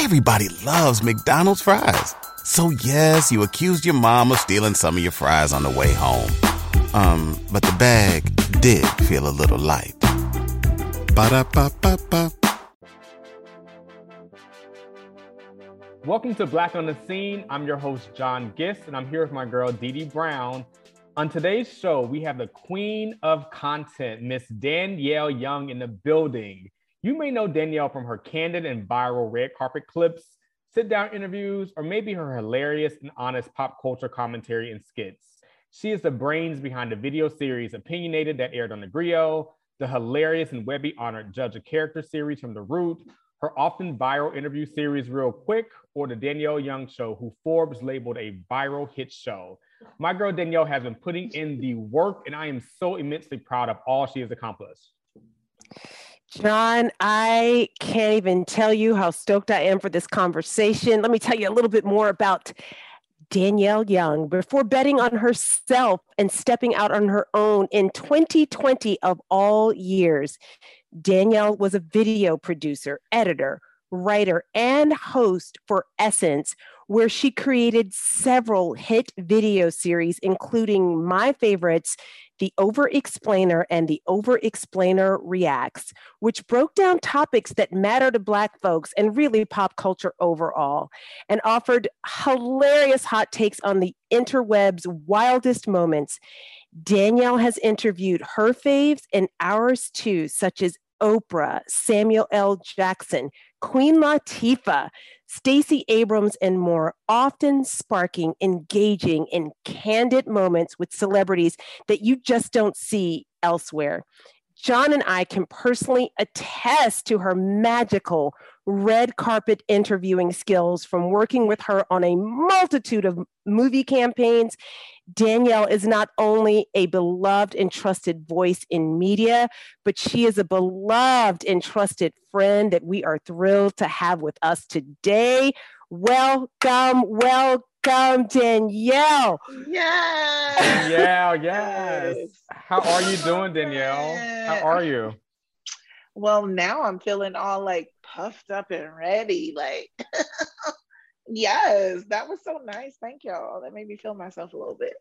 Everybody loves McDonald's fries. So yes, you accused your mom of stealing some of your fries on the way home. Um, but the bag did feel a little light. Ba-da-ba-ba-ba. Welcome to Black on the Scene. I'm your host, Jon Gist, and I'm here with my girl, DeDe Brown. On today's show, we have the queen of content, Miss Danielle Young, in the building. You may know Danielle from her candid and viral red carpet clips, sit down interviews, or maybe her hilarious and honest pop culture commentary and skits. She is the brains behind the video series Opinionated that aired on theGrio, the hilarious and Webby honored Judge a Character series from The Root, her often viral interview series Real Quick, or the Danielle Young Show, who Forbes labeled a viral hit show. My girl Danielle has been putting in the work, and I am so immensely proud of all she has accomplished. Jon, I can't even tell you how stoked I am for this conversation. Let me tell you a little bit more about Danielle Young. Before betting on herself and stepping out on her own in 2020 of all years, Danielle was a video producer, editor, writer, and host for Essence, where she created several hit video series, including my favorites, The Over Explainer and The Over Explainer Reacts, which broke down topics that matter to Black folks and really pop culture overall, and offered hilarious hot takes on the interweb's wildest moments. Danielle has interviewed her faves and ours too, such as Oprah, Samuel L. Jackson, Queen Latifah, Stacey Abrams, and more, often sparking engaging and candid moments with celebrities that you just don't see elsewhere. Jon and I can personally attest to her magical red carpet interviewing skills from working with her on a multitude of movie campaigns. Danielle is not only a beloved and trusted voice in media, but she is a beloved and trusted friend that we are thrilled to have with us today. Welcome, welcome, Danielle. Yes. Danielle, yes. How are you doing, Danielle? How are you? Well, now I'm feeling all like puffed up and ready. Like, yes, that was so nice. Thank y'all. That made me feel myself a little bit.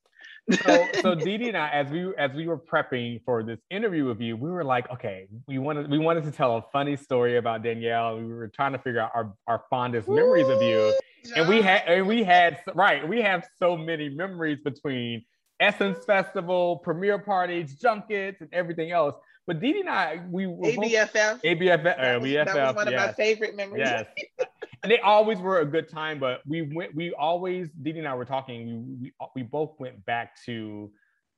so, so DeDe and I, as we as we were prepping for this interview with you, we were like, okay, we wanted we wanted to tell a funny story about Danielle. We were trying to figure out our, our fondest memories of you, and we had and we had right, we have so many memories between Essence Festival, premiere parties, junkets, and everything else. But DeDe and I, we were ABFF. Both, ABFF. That was, that was one of my favorite memories. Yes. and they always were a good time, but we went, we always, Dee and I were talking, we, we, we both went back to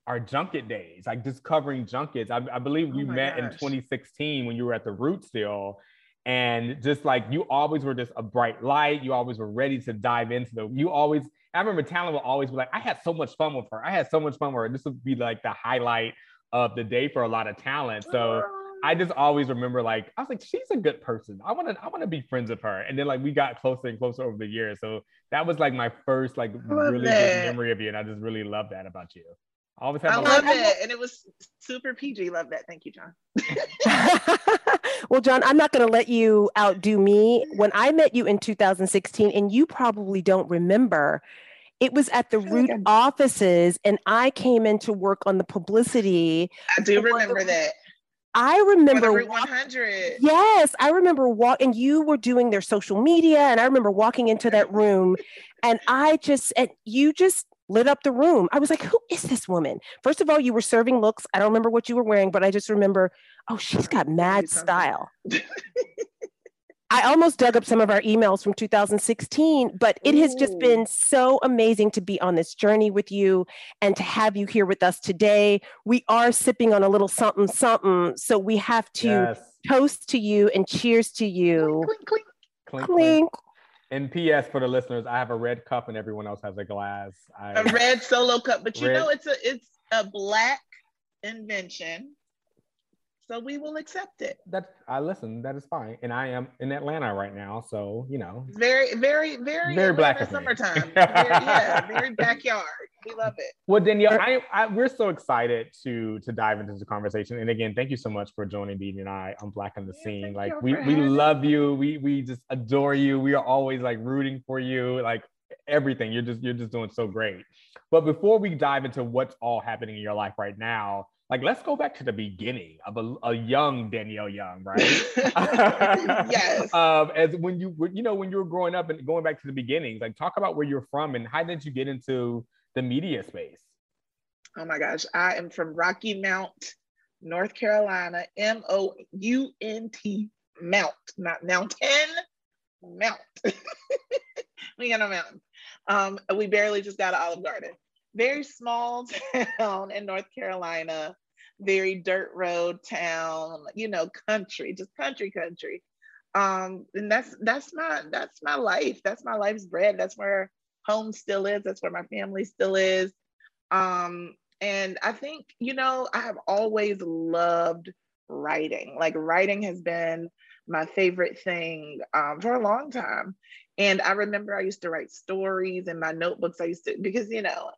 our junket days, like just covering junkets. I, I believe we oh met gosh. in 2016 when you were at the Root still. And just like you always were just a bright light. You always were ready to dive into the, you always, I remember Talon would always be like, I had so much fun with her. I had so much fun with her. This would be like the highlight of the day for a lot of talent. So oh. I just always remember like I was like, she's a good person. I want to I want to be friends with her. And then like we got closer and closer over the years. So that was like my first like really that. good memory of you. And I just really love that about you. I always have I love it. And it was super PG. Love that. Thank you, Jon. well, Jon, I'm not going to let you outdo me. When I met you in 2016, and you probably don't remember, it was at the Root offices, and I came in to work on the publicity. I do remember the, that. I remember Root 100. Yes, I remember walking. You were doing their social media, and I remember walking into that room, and I just and you just lit up the room. I was like, "Who is this woman?" First of all, you were serving looks. I don't remember what you were wearing, but I just remember, oh, she's got mad style. I almost dug up some of our emails from 2016, but it has just been so amazing to be on this journey with you and to have you here with us today. We are sipping on a little something, something. So we have to yes. toast to you and cheers to you. Clink, clink, clink. clink. And P.S. for the listeners, I have a red cup and everyone else has a glass. I, a red solo cup, but you red. know it's a it's a black invention So we will accept it. That I listen. That is fine, and I am in Atlanta right now, so you know. Very, very, very, very black. Summertime. very, yeah, very backyard. We love it. Well, Danielle, I, I, we're so excited to to dive into the conversation. And again, thank you so much for joining Dee and I on Black on the yeah, Scene. Like we we love you. We we just adore you. We are always like rooting for you. Like everything. You're just you're just doing so great. But before we dive into what's all happening in your life right now, like let's go back to the beginning of a, a young Danielle Young, right? yes. um, as when you were, you know, when you were growing up and going back to the beginnings, like talk about where you're from and how did you get into the media space? Oh my gosh, I am from Rocky Mount, North Carolina, M O U N T Mount, not mountain, Mount. we got a mountain. Um, we barely just got an Olive Garden very small town in North Carolina, very dirt road town, you know, country, just country, country. Um, and that's that's my that's my life. That's my life's bread. That's where home still is. That's where my family still is. Um, and I think, you know, I have always loved writing. Like writing has been my favorite thing um, for a long time. And I remember I used to write stories in my notebooks. I used to, because, you know,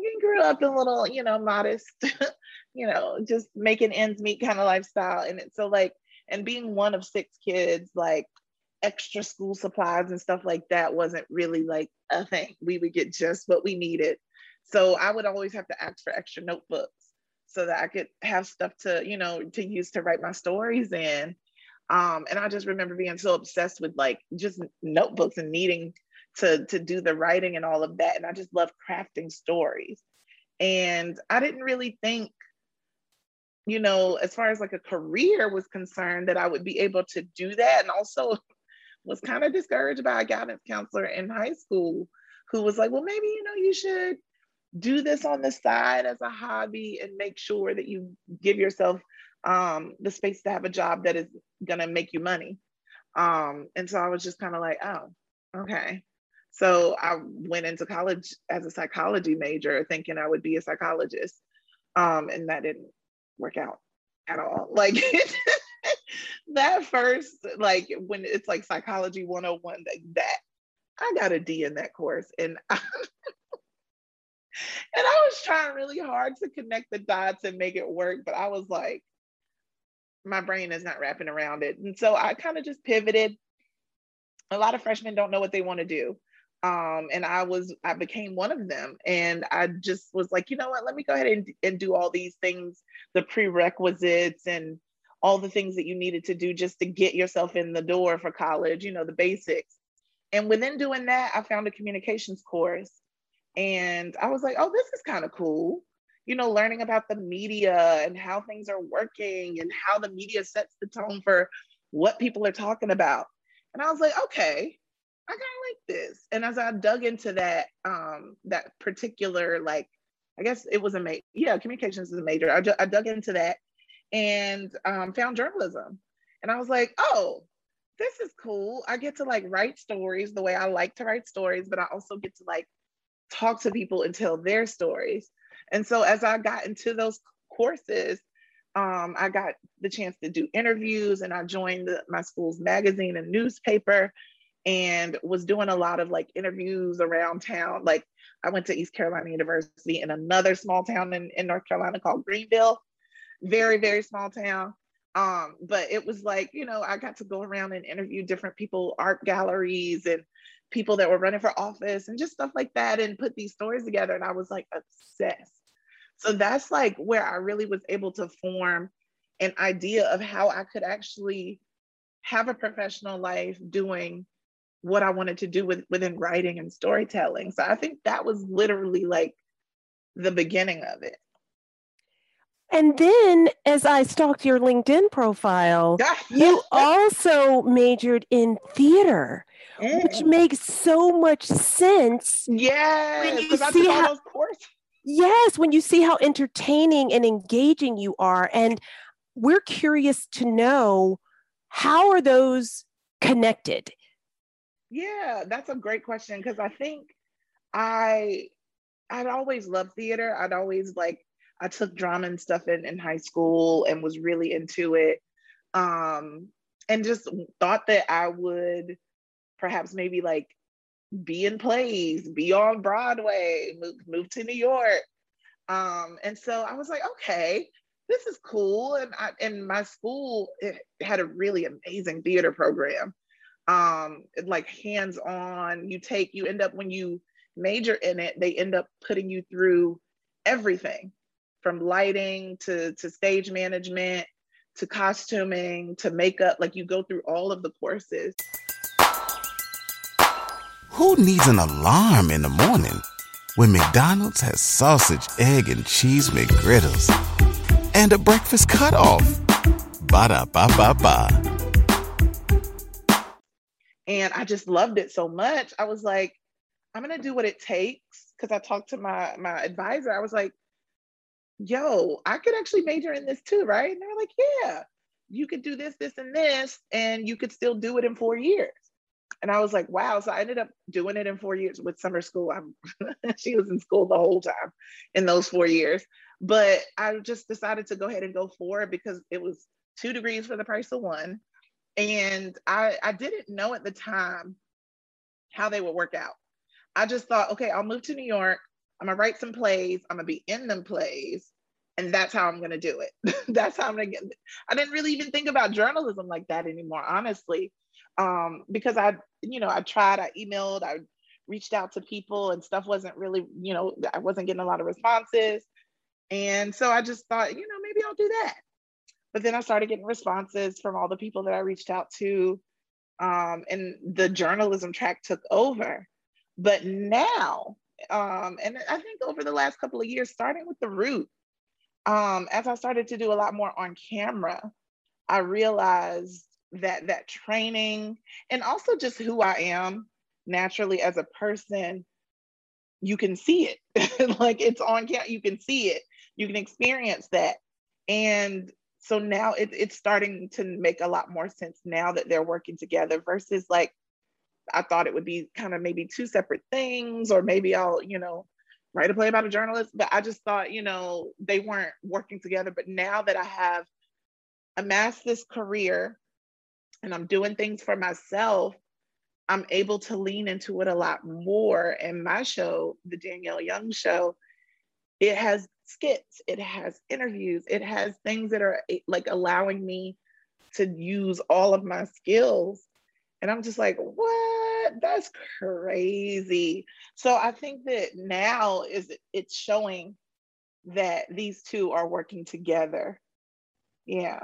you grew up in a little, you know, modest, you know, just making ends meet kind of lifestyle. And it's so like, and being one of six kids, like extra school supplies and stuff like that wasn't really like a thing. We would get just what we needed. So I would always have to ask for extra notebooks so that I could have stuff to, you know, to use to write my stories in. Um, and I just remember being so obsessed with like just notebooks and needing to to do the writing and all of that. And i just love crafting stories. And i didn't really think you know as far as like a career was concerned that i would be able to do that. And also was kind of discouraged by a guidance counselor in high school who was like well maybe you know you should do this on the side as a hobby and make sure that you give yourself um, the space to have a job that is going to make you money. Um, and so i was just kind of like oh okay so I went into college as a psychology major thinking I would be a psychologist. Um, and that didn't work out at all. Like that first, like when it's like psychology 101, like that, I got a D in that course. And I, and I was trying really hard to connect the dots and make it work, but I was like, my brain is not wrapping around it. And so I kind of just pivoted. A lot of freshmen don't know what they want to do um, and I was I became one of them, and I just was like, you know what? Let me go ahead and, and do all these things, the prerequisites, and all the things that you needed to do just to get yourself in the door for college. You know, the basics. And within doing that, I found a communications course, and I was like, oh, this is kind of cool. You know, learning about the media and how things are working and how the media sets the tone for what people are talking about. And I was like, okay, I kind of like this. And as I dug into that, um, that particular like, I guess it was a major, yeah, communications is a major. I, ju- I dug into that and um, found journalism. And I was like, oh, this is cool. I get to like write stories the way I like to write stories, but I also get to like talk to people and tell their stories. And so as I got into those courses, um, I got the chance to do interviews and I joined the, my school's magazine and newspaper and was doing a lot of like interviews around town. Like I went to East Carolina University in another small town in, in North Carolina called Greenville. Very, very small town. Um, but it was like, you know, I got to go around and interview different people, art galleries and people that were running for office and just stuff like that and put these stories together. And I was like obsessed. So that's like where I really was able to form an idea of how I could actually have a professional life doing what I wanted to do with within writing and storytelling. So I think that was literally like the beginning of it. And then as I stalked your LinkedIn profile, you also majored in theater, mm. which makes so much sense. Yes, when you see how, Yes, when you see how entertaining and engaging you are. And we're curious to know how are those connected? Yeah, that's a great question because I think I I'd always loved theater. I'd always like I took drama and stuff in, in high school and was really into it. Um, and just thought that I would perhaps maybe like be in plays, be on Broadway, move, move to New York. Um, and so I was like, okay, this is cool. And I, and my school had a really amazing theater program. Um, like hands on, you take, you end up when you major in it, they end up putting you through everything from lighting to, to stage management to costuming to makeup. Like you go through all of the courses. Who needs an alarm in the morning when McDonald's has sausage, egg, and cheese McGriddles and a breakfast cutoff? Ba da ba ba ba. And I just loved it so much. I was like, I'm gonna do what it takes because I talked to my my advisor. I was like, yo, I could actually major in this too, right? And they're like, yeah, you could do this, this, and this, and you could still do it in four years. And I was like, wow. So I ended up doing it in four years with summer school. I'm, she was in school the whole time in those four years. But I just decided to go ahead and go for it because it was two degrees for the price of one. And I, I didn't know at the time how they would work out. I just thought, okay, I'll move to New York. I'm gonna write some plays. I'm gonna be in them plays, and that's how I'm gonna do it. that's how I'm gonna get. I didn't really even think about journalism like that anymore, honestly, um, because I, you know, I tried. I emailed. I reached out to people, and stuff wasn't really, you know, I wasn't getting a lot of responses, and so I just thought, you know, maybe I'll do that. But then I started getting responses from all the people that I reached out to, um, and the journalism track took over. But now um, and I think over the last couple of years, starting with the root, um, as I started to do a lot more on camera, I realized that that training and also just who I am naturally as a person, you can see it. like it's on camera, you can see it, you can experience that. And so now it, it's starting to make a lot more sense now that they're working together versus like I thought it would be kind of maybe two separate things, or maybe I'll, you know, write a play about a journalist. But I just thought, you know, they weren't working together. But now that I have amassed this career and I'm doing things for myself, I'm able to lean into it a lot more. And my show, the Danielle Young Show, it has skits, it has interviews, it has things that are like allowing me to use all of my skills and I'm just like, what? That's crazy. So I think that now is it's showing that these two are working together. Yeah.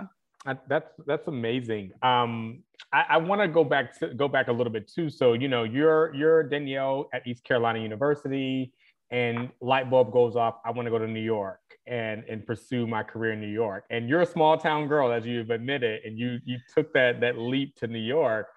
That's that's amazing. Um, I, I want to go back to go back a little bit too. So you know, you're you're Danielle at East Carolina University, and light bulb goes off. I want to go to New York and and pursue my career in New York. And you're a small town girl, as you've admitted, and you you took that that leap to New York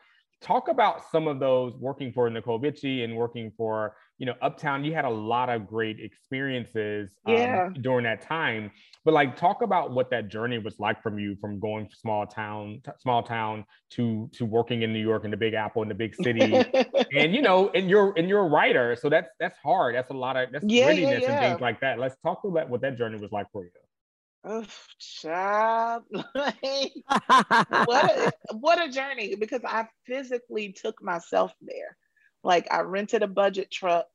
talk about some of those working for Necole Bitchie and working for you know Uptown. You had a lot of great experiences um, yeah. during that time. But like, talk about what that journey was like from you, from going from small town, t- small town to to working in New York in the Big Apple in the big city, and you know, and you're and you're a writer, so that's that's hard. That's a lot of that's yeah, grittiness yeah, yeah. and things like that. Let's talk about what that journey was like for you. Oh, child. what, a, what a journey because I physically took myself there. Like I rented a budget truck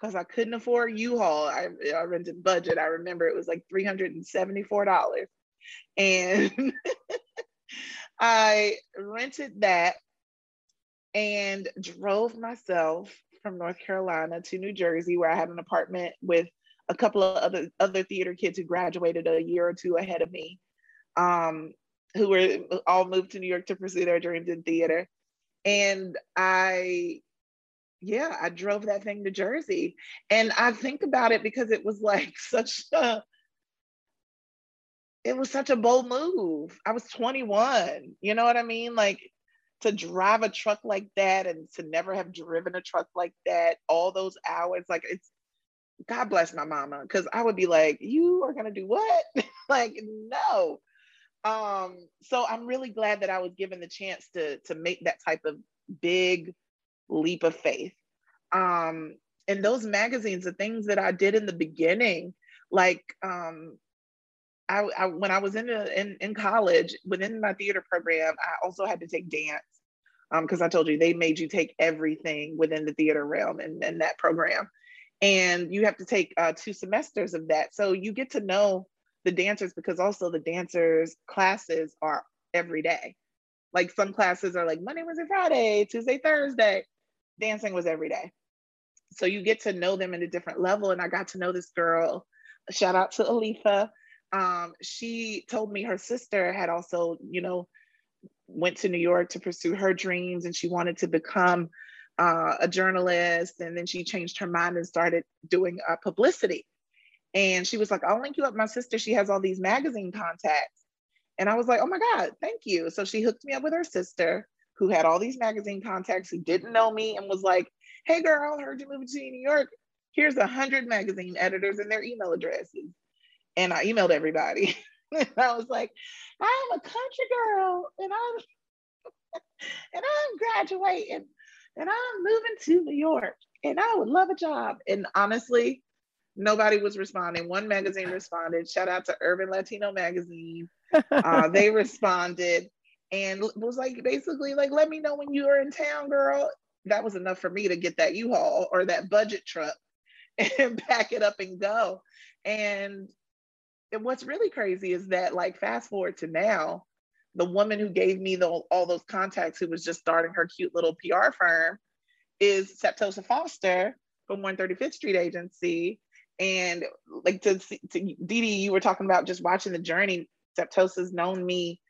because I couldn't afford U-Haul. I, I rented budget. I remember it was like $374. And I rented that and drove myself from North Carolina to New Jersey, where I had an apartment with a couple of other other theater kids who graduated a year or two ahead of me, um, who were all moved to New York to pursue their dreams in theater. And I, yeah, I drove that thing to Jersey. And I think about it because it was like such a it was such a bold move. I was 21. You know what I mean? Like to drive a truck like that and to never have driven a truck like that all those hours like it's God bless my mama, because I would be like, you are gonna do what? like, no. Um, so I'm really glad that I was given the chance to to make that type of big leap of faith. Um, and those magazines, the things that I did in the beginning Like um, I, I, when I was in, the, in in college within my theater program, I also had to take dance because um, I told you they made you take everything within the theater realm and, and that program, and you have to take uh, two semesters of that. So you get to know the dancers because also the dancers classes are every day. Like some classes are like Monday, Wednesday, Friday, Tuesday, Thursday. Dancing was every day. So you get to know them at a different level. And I got to know this girl. Shout out to Alifa um, she told me her sister had also, you know, went to New York to pursue her dreams and she wanted to become uh, a journalist. And then she changed her mind and started doing uh, publicity. And she was like, I'll link you up my sister. She has all these magazine contacts. And I was like, oh my God, thank you. So she hooked me up with her sister who had all these magazine contacts who didn't know me and was like, hey girl, I heard you moving to New York. Here's a hundred magazine editors and their email addresses and I emailed everybody. and I was like, I'm a country girl and I'm and I'm graduating and I'm moving to New York and I would love a job. And honestly, nobody was responding. One magazine responded. Shout out to Urban Latino Magazine. Uh, they responded and was like basically like, let me know when you are in town, girl. That was enough for me to get that U-Haul or that budget truck and pack it up and go. And and what's really crazy is that like fast forward to now the woman who gave me the, all those contacts who was just starting her cute little pr firm is septosa foster from 135th street agency and like to, to DeDe, you were talking about just watching the journey septosa's known me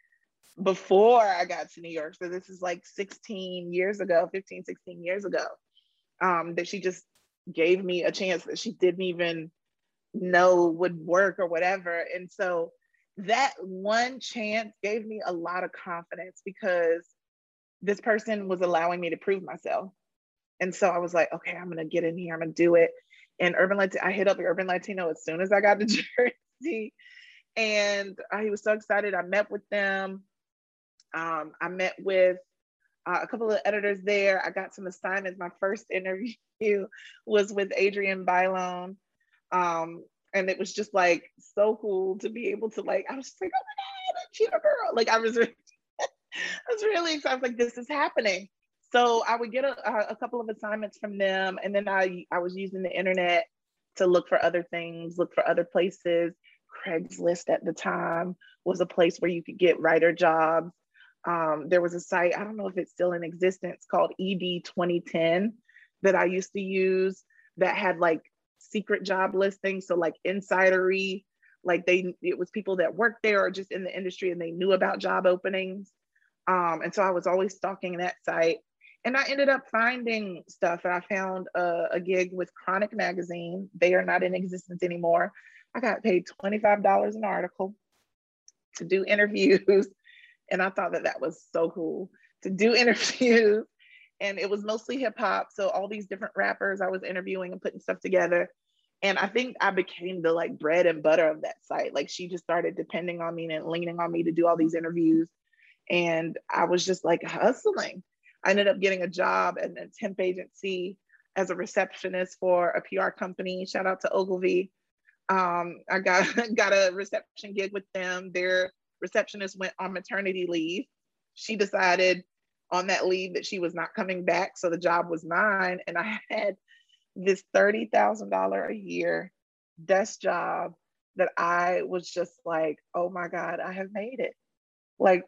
before i got to new york so this is like 16 years ago 15 16 years ago um, that she just gave me a chance that she didn't even know would work or whatever. And so that one chance gave me a lot of confidence because this person was allowing me to prove myself. And so I was like, okay, I'm gonna get in here, I'm gonna do it. And Urban Latino, I hit up Urban Latino as soon as I got to Jersey. And uh, he was so excited. I met with them. Um, I met with uh, a couple of editors there. I got some assignments. My first interview was with Adrienne Bailon, um, and it was just like so cool to be able to like, I was like, oh my God, a girl. Like I was, really, I was really excited. Like this is happening. So I would get a, a couple of assignments from them, and then I I was using the internet to look for other things, look for other places. Craigslist at the time was a place where you could get writer jobs. Um, there was a site, I don't know if it's still in existence, called ED 2010 that I used to use that had like secret job listings. So like insidery, like they it was people that worked there or just in the industry and they knew about job openings. Um, and so I was always stalking that site. And I ended up finding stuff. And I found a, a gig with Chronic Magazine. They are not in existence anymore. I got paid $25 an article to do interviews. And I thought that that was so cool to do interviews and it was mostly hip hop. So all these different rappers I was interviewing and putting stuff together. And I think I became the like bread and butter of that site. Like she just started depending on me and leaning on me to do all these interviews. And I was just like hustling. I ended up getting a job at a temp agency as a receptionist for a PR company. Shout out to Ogilvy. Um, I got got a reception gig with them. Their receptionist went on maternity leave. She decided on that leave that she was not coming back. So the job was mine. And I had this $30,000 a year desk job that I was just like, oh my God, I have made it. Like,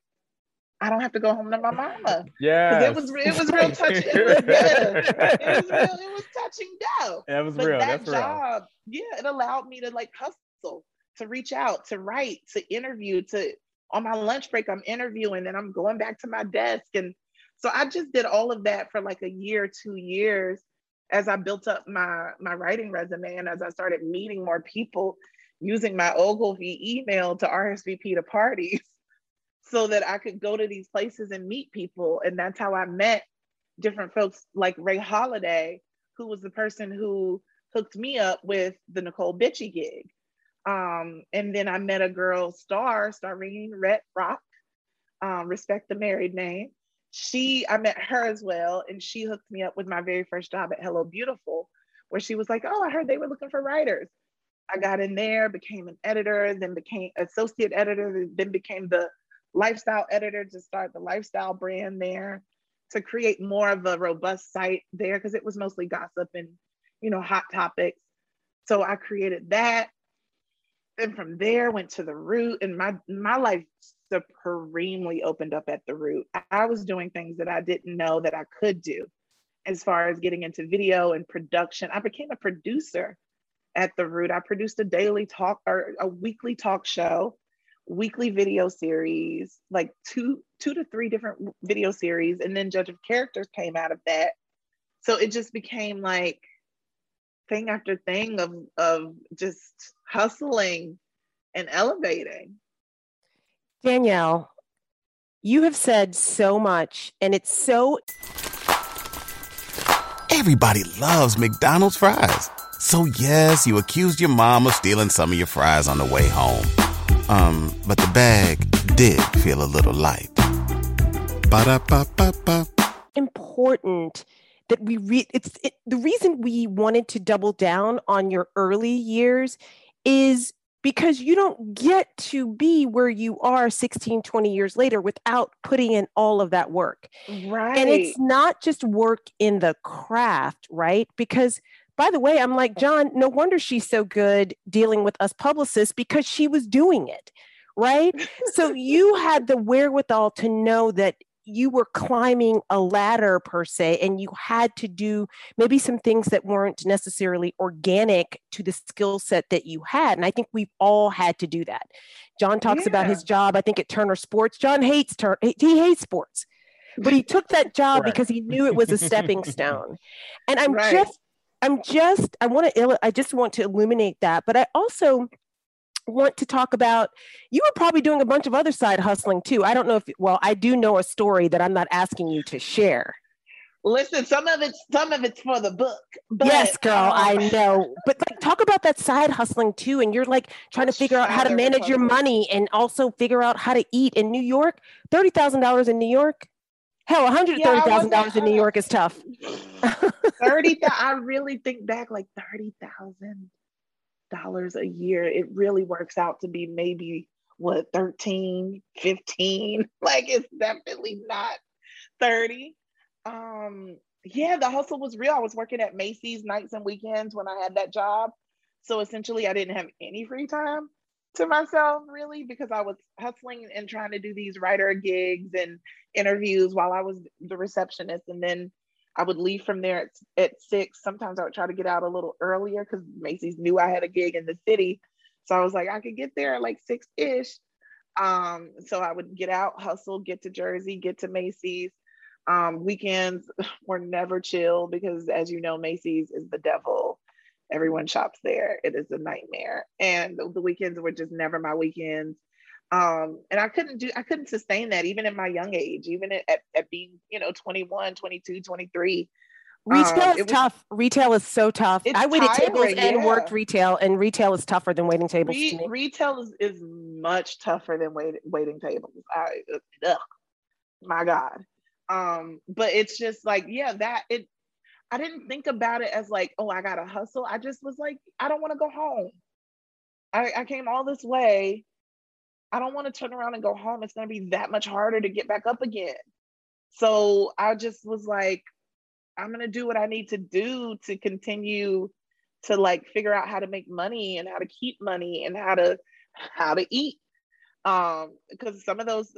I don't have to go home to my mama. Yeah. It was it was real touching. It was, it was real, it was touching down. That was but real. That That's job, real. yeah, it allowed me to like hustle, to reach out, to write, to interview, to on my lunch break, I'm interviewing and I'm going back to my desk and so I just did all of that for like a year, two years as I built up my, my writing resume and as I started meeting more people using my Ogilvy email to RSVP to parties so that I could go to these places and meet people. And that's how I met different folks like Ray Holiday, who was the person who hooked me up with the Necole Bitchie gig. Um, and then I met a girl, Star, Starrene Rhett Rocque, um, respect the married name she I met her as well, and she hooked me up with my very first job at Hello Beautiful, where she was like, "Oh, I heard they were looking for writers." I got in there, became an editor, then became associate editor, then became the lifestyle editor to start the lifestyle brand there to create more of a robust site there because it was mostly gossip and you know hot topics. So I created that. And from there went to the root and my my life supremely opened up at the root. I was doing things that I didn't know that I could do as far as getting into video and production. I became a producer at the root. I produced a daily talk or a weekly talk show, weekly video series, like two two to three different video series, and then Judge of Characters came out of that. So it just became like thing after thing of of just hustling and elevating. Danielle, you have said so much, and it's so. Everybody loves McDonald's fries. So, yes, you accused your mom of stealing some of your fries on the way home. Um, but the bag did feel a little light. Ba-da-ba-ba-ba. Important that we read it's it, the reason we wanted to double down on your early years is because you don't get to be where you are 16 20 years later without putting in all of that work. Right and it's not just work in the craft right? Because by the way i'm like jon no wonder she's so good dealing with us publicists because she was doing it right? So you had the wherewithal to know that you were climbing a ladder per se and you had to do maybe some things that weren't necessarily organic to the skill set that you had and i think we've all had to do that jon talks yeah. about his job i think at turner sports jon hates turn he hates sports but he took that job right. because he knew it was a stepping stone and i'm right. just i'm just i want to i just want to illuminate that but i also want to talk about you were probably doing a bunch of other side hustling too. I don't know if well i do know a story that i'm not asking you to share. Listen some of it's some of it's for the book but, yes girl um, i know. But like talk about that side hustling too and you're like trying to figure out how to manage your money and also figure out how to eat in new york. $30000 in new york? Hell $130000 yeah, in new york is tough. 30 i really think back like 30000 dollars a year, it really works out to be maybe what 13, 15. Like it's definitely not 30. Um, yeah, the hustle was real. I was working at Macy's nights and weekends when I had that job. So essentially I didn't have any free time to myself really because I was hustling and trying to do these writer gigs and interviews while I was the receptionist and then I would leave from there at, at six. Sometimes I would try to get out a little earlier because Macy's knew I had a gig in the city. So I was like, I could get there at like six ish. Um, so I would get out, hustle, get to Jersey, get to Macy's. Um, weekends were never chill because, as you know, Macy's is the devil. Everyone shops there. It is a nightmare. And the weekends were just never my weekends um, and i couldn't do i couldn't sustain that even in my young age even at, at being you know 21 22 23 retail um, is was, tough. Retail is so tough. I waited tiring, tables yeah. and worked retail and retail is tougher than waiting tables Re- retail is, is much tougher than wait, waiting tables. I, ugh, my god. Um but it's just like yeah that it i didn't think about it as like oh i gotta hustle. I just was like i don't want to go home. I, I came all this way I don't want to turn around and go home. It's going to be that much harder to get back up again. So I just was like, I'm going to do what I need to do to continue to like figure out how to make money and how to keep money and how to how to eat um because some of those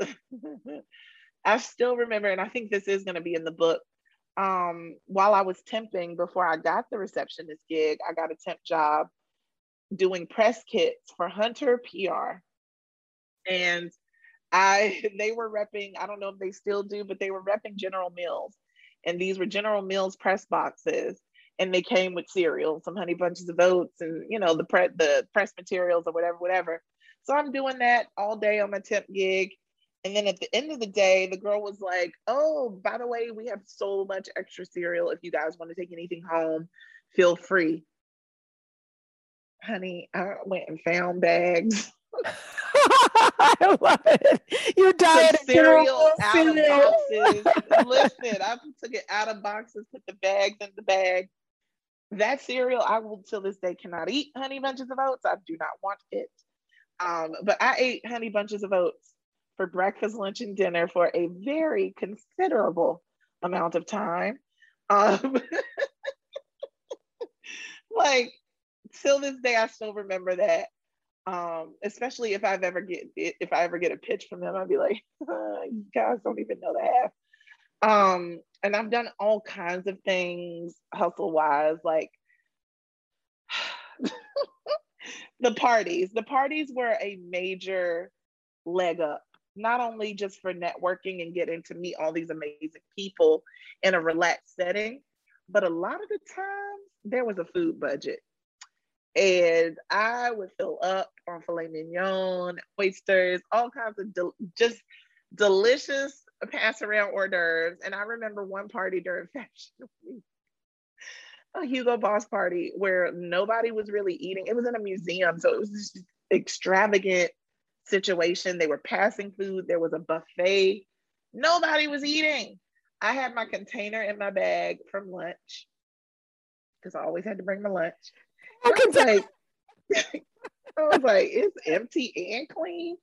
I still remember and I think this is going to be in the book um while I was temping before I got the receptionist gig I got a temp job doing press kits for Hunter PR and I they were repping, I don't know if they still do, but they were repping General Mills. And these were General Mills press boxes. And they came with cereal, some honey bunches of oats, and you know, the pre- the press materials or whatever, whatever. So I'm doing that all day on my temp gig. And then at the end of the day, the girl was like, Oh, by the way, we have so much extra cereal. If you guys want to take anything home, feel free. Honey, I went and found bags. I love it. You diet cereal out of boxes. Listen, I took it out of boxes, put the bags in the bag, that cereal, I will till this day cannot eat honey bunches of oats. I do not want it. Um, but I ate honey bunches of oats for breakfast, lunch, and dinner for a very considerable amount of time. Um, like till this day, I still remember that. Um, especially if I've ever get if I ever get a pitch from them, I'd be like, you guys don't even know the half. Um, and I've done all kinds of things hustle wise, like the parties. The parties were a major leg up, not only just for networking and getting to meet all these amazing people in a relaxed setting, but a lot of the times there was a food budget. And I would fill up on filet mignon, oysters, all kinds of del- just delicious pass around hors d'oeuvres. And I remember one party during Fashion Week, a Hugo Boss party where nobody was really eating. It was in a museum, so it was this extravagant situation. They were passing food. There was a buffet. Nobody was eating. I had my container in my bag from lunch because I always had to bring my lunch. I was like, I was like, it's empty and clean.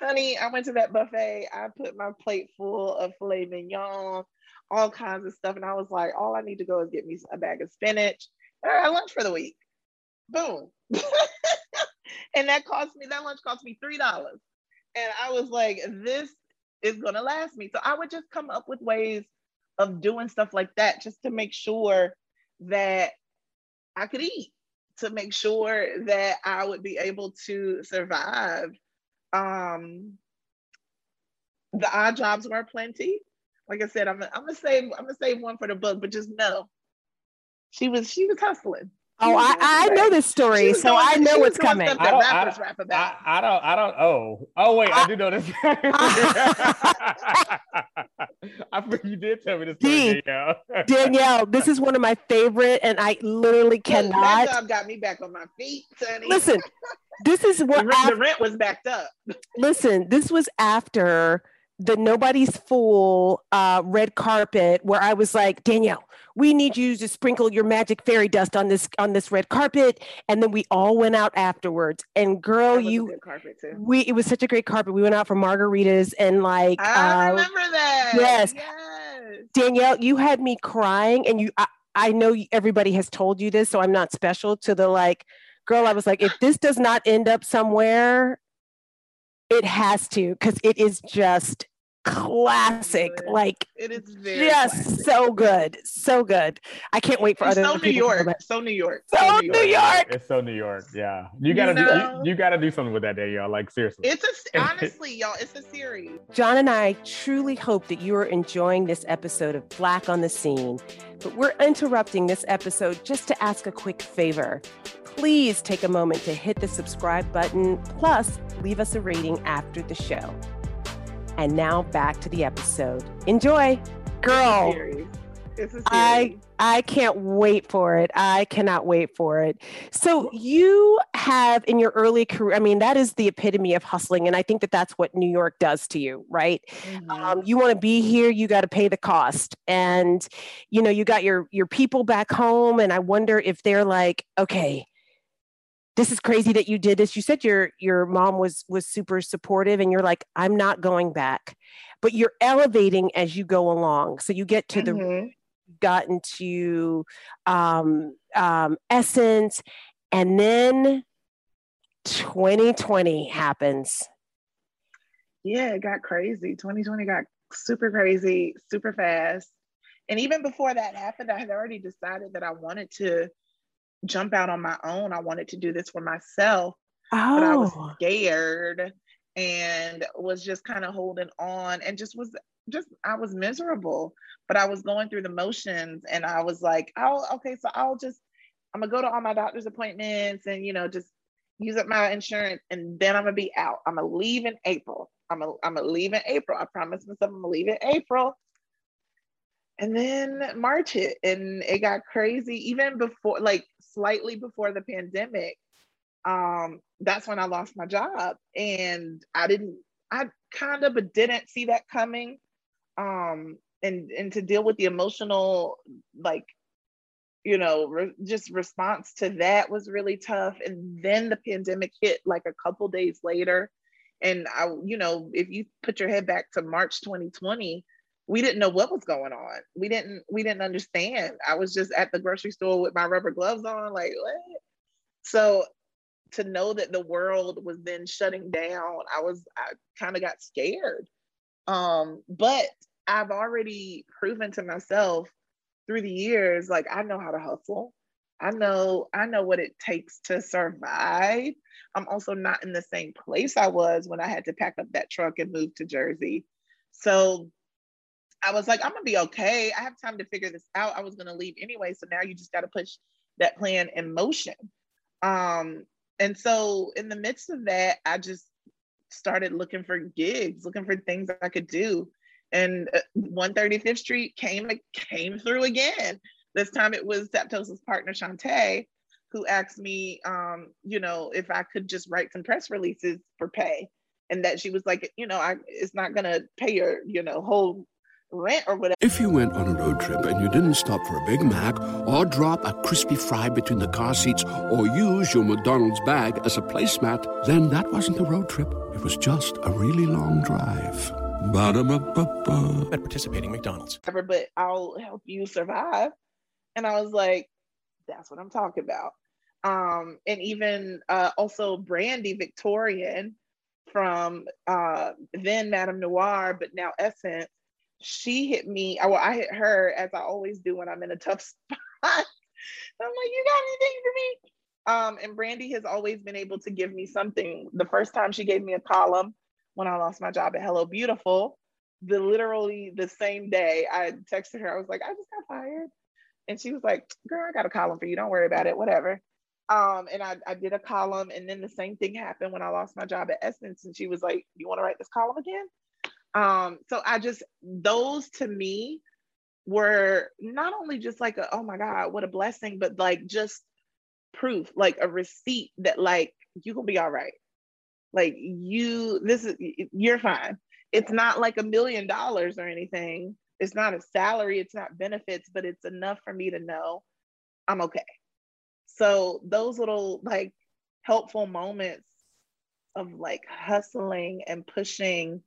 Honey, I went to that buffet. I put my plate full of filet mignon, all kinds of stuff. And I was like, all I need to go is get me a bag of spinach. And I got lunch for the week. Boom. and that cost me, that lunch cost me $3. And I was like, this is going to last me. So I would just come up with ways of doing stuff like that just to make sure that I could eat, to make sure that I would be able to survive. Um, the odd jobs were plenty like I said, I'm, I'm gonna save I'm gonna save one for the book, but just know she was she was hustling. Oh, I, I know this story, so I know what's coming. I don't, I, don't, I, I, don't, I don't, oh, oh, wait, I, I do know this. I think you did tell me this story, Danielle. Danielle, this is one of my favorite, and I literally cannot. That job got me back on my feet, Sonny. Listen, this is what the, after, the rent was backed up. listen, this was after the nobody's fool uh, red carpet where I was like, Danielle, we need you to sprinkle your magic fairy dust on this on this red carpet, and then we all went out afterwards. And girl, you, we it was such a great carpet. We went out for margaritas and like I uh, remember that. Yes. yes, Danielle, you had me crying, and you. I, I know everybody has told you this, so I'm not special to the like girl. I was like, if this does not end up somewhere, it has to because it is just classic. Like it is just classic. so good, so good. I can't wait for it's other so New York, so New York, so, so New, York. New York. It's so New York. Yeah, you gotta you, know, do, you, you, gotta do something with that day, y'all. Like seriously, it's a honestly, y'all, it's a series. Jon and I truly hope that you are enjoying this episode of Black on the Scene, but we're interrupting this episode just to ask a quick favor please take a moment to hit the subscribe button, plus leave us a rating after the show. And now back to the episode. Enjoy. Girl. I I can't wait for it. I cannot wait for it. So you have in your early career, I mean, that is the epitome of hustling, and I think that that's what New York does to you, right? Mm-hmm. Um, you want to be here, you got to pay the cost, and you know you got your your people back home, and I wonder if they're like, okay, this is crazy that you did this. You said your your mom was was super supportive and you're like i'm not going back but you're elevating as you go along. So you get to mm-hmm. the gotten to um, um, essence and then 2020 happens. Yeah it got crazy. 2020 got super crazy super fast. And even before that happened i had already decided that i wanted to jump out on my own. I wanted to do this for myself, oh. but I was oh. scared and was just kind of holding on and just was just I was miserable, but I was going through the motions and I was like, "Oh, okay, so I'll just I'm gonna go to all my doctor's appointments and you know just use up my insurance and then I'm gonna be out. I'm gonna leave in April. I'm gonna I'm gonna leave in April. I promised myself I'm gonna leave in April and then March hit and it got crazy even before like slightly before the pandemic um that's when I lost my job and I didn't I kind of but didn't see that coming um and and to deal with the emotional like you know, re- just response to that was really tough. And then the pandemic hit like a couple days later. And I, you know, if you put your head back to March 2020, we didn't know what was going on. We didn't, we didn't understand. I was just at the grocery store with my rubber gloves on, like, what? So to know that the world was then shutting down, I was, I kind of got scared. Um, but I've already proven to myself through the years, like I know how to hustle. I know I know what it takes to survive. I'm also not in the same place I was when I had to pack up that truck and move to Jersey. So I was like, I'm gonna be okay. I have time to figure this out. I was gonna leave anyway. So now you just gotta push that plan in motion. Um, and so in the midst of that, I just started looking for gigs, looking for things I could do and 135th uh, Street came came through again. This time it was Taptosa's partner Shante who asked me, um, you know, if I could just write some press releases for pay, and that she was like, you know, I it's not gonna pay your, you know, whole rent or whatever. If you went on a road trip and you didn't stop for a Big Mac or drop a crispy fry between the car seats or use your McDonald's bag as a placemat, then that wasn't a road trip. It was just a really long drive. Ba-da-ba-ba-ba. At participating McDonald's. But I'll help you survive. And I was like, that's what I'm talking about. Um, and even uh, also Brande Victorian from uh, then MadameNoire, but now Essence, she hit me. Well, I hit her as I always do when I'm in a tough spot. I'm like, you got anything for me? Um, and Brande has always been able to give me something. The first time she gave me a column, when I lost my job at Hello Beautiful, the literally the same day I texted her, I was like, I just got fired. And she was like, girl, I got a column for you. Don't worry about it, whatever. Um, and I, I did a column and then the same thing happened when I lost my job at Essence. And she was like, you want to write this column again? Um, so I just, those to me were not only just like, a, oh my God, what a blessing, but like just proof, like a receipt that like, you gonna be all right. Like you, this is, you're fine. It's not like a million dollars or anything. It's not a salary, it's not benefits, but it's enough for me to know I'm okay. So those little like helpful moments of like hustling and pushing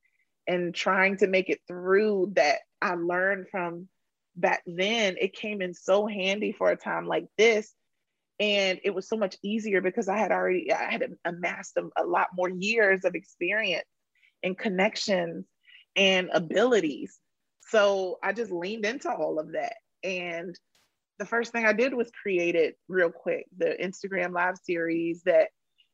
and trying to make it through that I learned from back then, it came in so handy for a time like this. And it was so much easier because i had already i had amassed a, a lot more years of experience and connections and abilities. So i just leaned into all of that. And the first thing i did was create it real quick the instagram live series that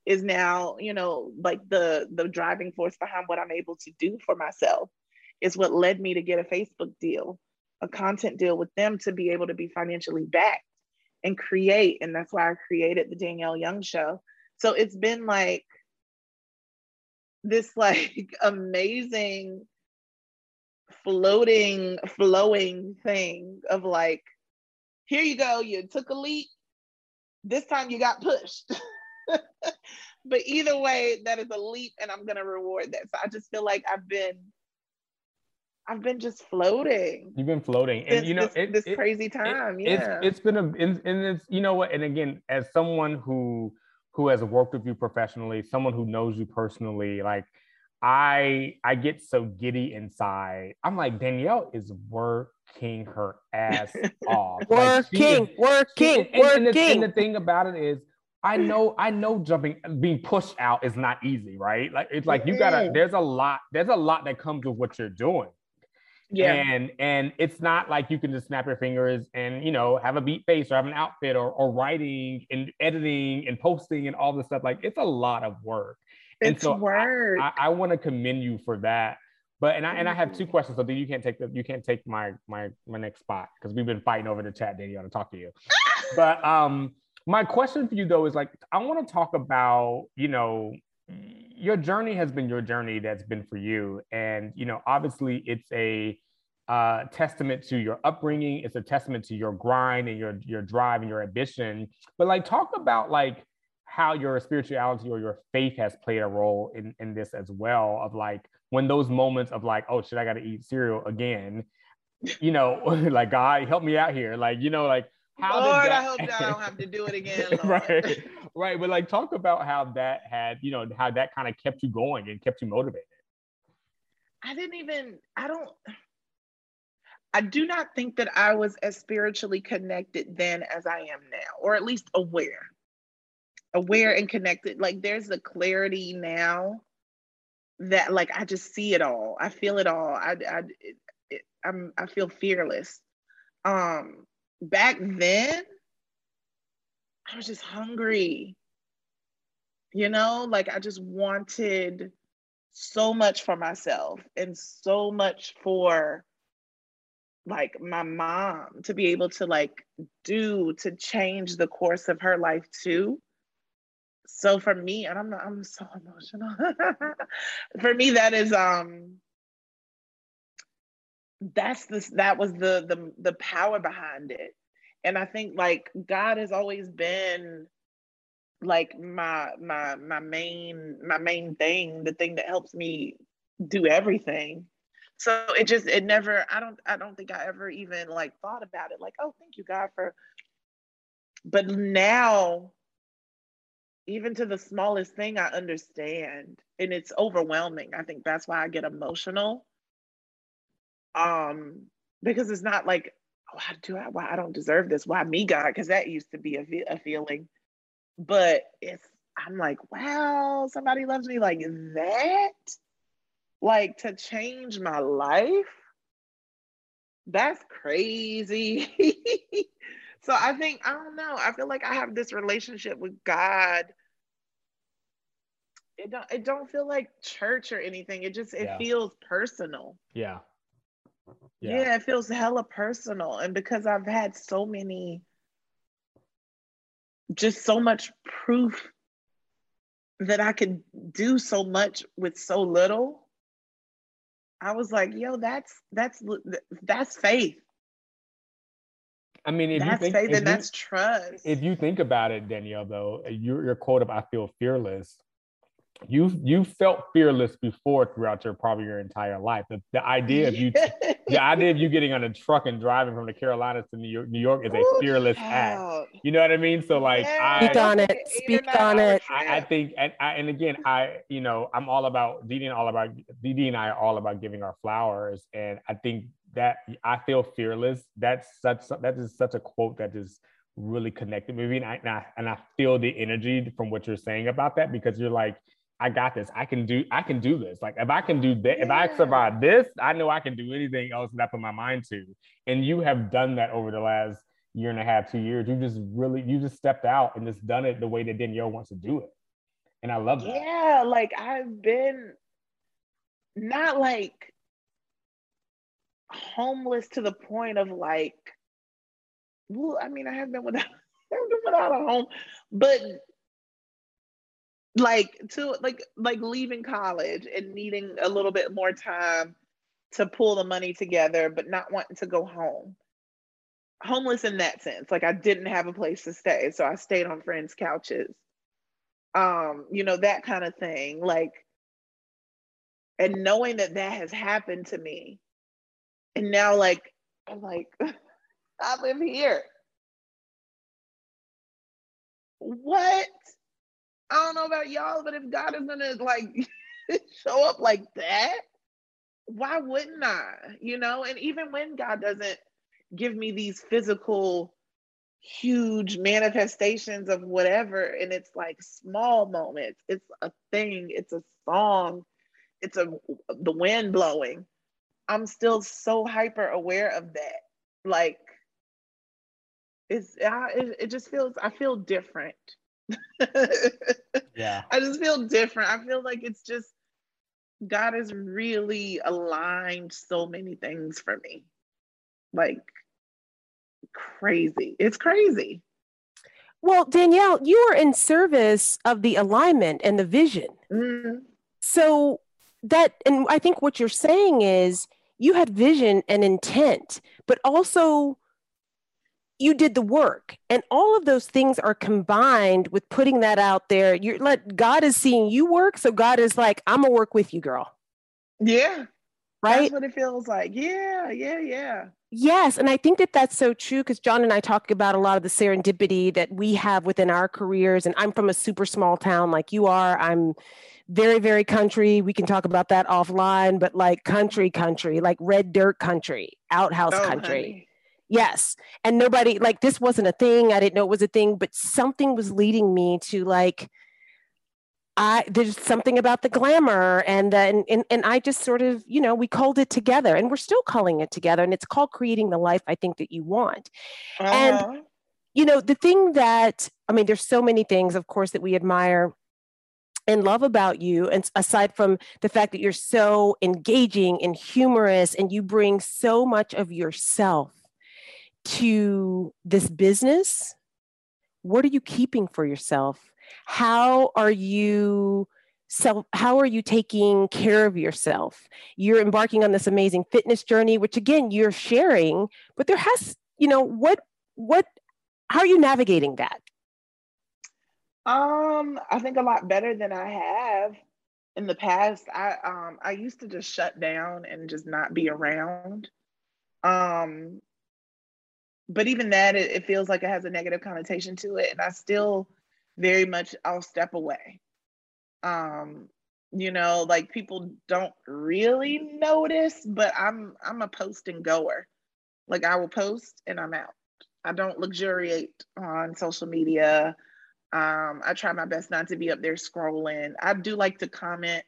is now you know like the the driving force behind what i'm able to do for myself is what led me to get a facebook deal a content deal with them to be able to be financially backed and create. And that's why I created the Danielle Young Show. So it's been like this like amazing floating, flowing thing of like, here you go, you took a leap. This time you got pushed. but either way, that is a leap and I'm gonna reward that. So I just feel like I've been I've been just floating. You've been floating, and you know this, it, this it, crazy time. It, yeah, it's, it's been a and, and it's you know what, and again, as someone who who has worked with you professionally, someone who knows you personally, like I I get so giddy inside. I'm like Danielle is working her ass off. working, like working, and, working. And the, and the thing about it is, I know, I know jumping, being pushed out is not easy, right? Like it's like you gotta. There's a lot. There's a lot that comes with what you're doing. Yeah. And and it's not like you can just snap your fingers and you know have a beat face or have an outfit or, or writing and editing and posting and all this stuff. Like it's a lot of work. It's and so work. I, I, I want to commend you for that. But and I and I have two Mhm. questions. So then you can't take the you can't take my my my next spot because we've been fighting over the chat, Danielle, to talk to you. but um my question for you though is like I want to talk about, you know, your journey has been your journey that's been for you. And you know obviously it's a uh, testament to your upbringing. It's a testament to your grind and your your drive and your ambition. But like talk about like how your spirituality or your faith has played a role in in this as well of like when those moments of like oh shit i gotta eat cereal again. You know like god help me out here. Like you know like how Lord, did I hope that I don't have to do it again. Right, right. But like, talk about how that had, you know, how that kind of kept you going and kept you motivated. I didn't even, I don't, I do not think that I was as spiritually connected then as I am now, or at least aware. Aware and connected. Like there's a clarity now that like I just see it all. I feel it all. I I it, it, I'm I feel fearless. Um back then I was just hungry. You know, like I just wanted so much for myself and so much for like my mom to be able to like do to change the course of her life too so for me and i'm i'm so emotional for me that is um that's this that was the the the power behind it. And i think like god has always been like my my my main my main thing the thing that helps me do everything. So it just it never i don't i don't think i ever even like thought about it like oh thank you god for but now even to the smallest thing i understand and it's overwhelming. I think that's why i get emotional um because it's not like why do i why i don't deserve this? Why me god? Because that used to be a, a feeling. But it's i'm like wow somebody loves me like that? Like to change my life? That's crazy. So i think i don't know. I feel like i have this relationship with god. It don't it don't feel like church or anything. It just it Yeah. feels personal. Yeah. Yeah. it feels hella personal and because i've had so many just so much proof that i could do so much with so little i was like yo that's that's that's faith I mean, if you that's think, faith and you- that's trust if you think about it, Danielle, though, your, your quote of "I feel fearless," you you felt fearless before throughout your probably your entire life. The, the idea of you the idea of you getting on a truck and driving from the Carolinas to New York, New York is a Ooh, fearless act. You know what I mean? So like Yeah, I Speak on it. like an eight or Speak nine on hour it. I, I think, and, I, and again, I, you know, I'm all about DeDe and all about DeDe and I are all about giving our flowers, and I think that I feel fearless. That's such that is such a quote that is really connected with me, and I, and I and I feel the energy from what you're saying about that because you're like, I got this. I can do. I can do this. Like if I can do that, if I survive this, I know I can do anything else that I put my mind to. And you have done that over the last year and a half, two years. You just really, you just stepped out and just done it the way that Danielle wants to do it. And I love that. Yeah, like I've been not like homeless to the point of like, well, I mean, I have been without, without a home, but like to like like leaving college and needing a little bit more time to pull the money together, but not wanting to go home. Homeless in that sense, like I didn't have a place to stay, so I stayed on friends' couches. Um you know that kind of thing like and knowing that that has happened to me. And now like i'm like i live here. What i don't know about y'all but if god is gonna like show up like that why wouldn't i? You know and even when god doesn't give me these physical huge manifestations of whatever and it's like small moments it's a thing it's a song it's a the wind blowing i'm still so hyper aware of that. Like it's I, it, it just feels i feel different Yeah. i just feel different. I feel like it's just god has really aligned so many things for me. Like crazy. It's crazy. Well, Danielle, you are in service of the alignment and the vision. Mm, So that, and I think what you're saying is you had vision and intent, but also you did the work. And all of those things are combined with putting that out there. You're let God is seeing you work. So God is like, I'm gonna work with you, girl. yeah right? That's what it feels like. Yeah, yeah, yeah. Yes. And I think that that's so true because Jon and I talk about a lot of the serendipity that we have within our careers. And I'm from a super small town like you are. I'm very, very country. We can talk about that offline, but like country, country, like red dirt country, outhouse Oh, country. honey. Yes. And nobody, like, this wasn't a thing. I didn't know it was a thing, but something was leading me to like, I there's something about the glamour and then and, and I just sort of you know we called it together and we're still calling it together and it's called creating the life I think that you want And- Uh-huh. you know the thing that I mean there's so many things of course that we admire and love about you and aside from the fact that you're so engaging and humorous and you bring so much of yourself to this business what are you keeping for yourself how are you self how are you taking care of yourself you're embarking on this amazing fitness journey which again you're sharing but there has you know what what how are you navigating that Um, I think a lot better than I have in the past. I um I used to just shut down and just not be around. Um, but even that it, it feels like it has a negative connotation to it, and I still very much I'll step away. Um, you know, like people don't really notice, but I'm I'm a post and goer. Like I will post and I'm out. I don't luxuriate on social media. Um, I try my best not to be up there scrolling. I do like to comment